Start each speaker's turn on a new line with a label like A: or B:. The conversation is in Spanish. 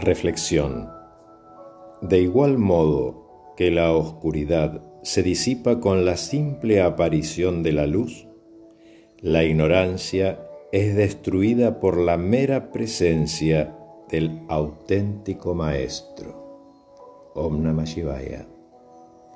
A: Reflexión. De igual modo que la oscuridad se disipa con la simple aparición de la luz, la ignorancia es destruida por la mera presencia del auténtico Maestro. Om Namah Shivaya.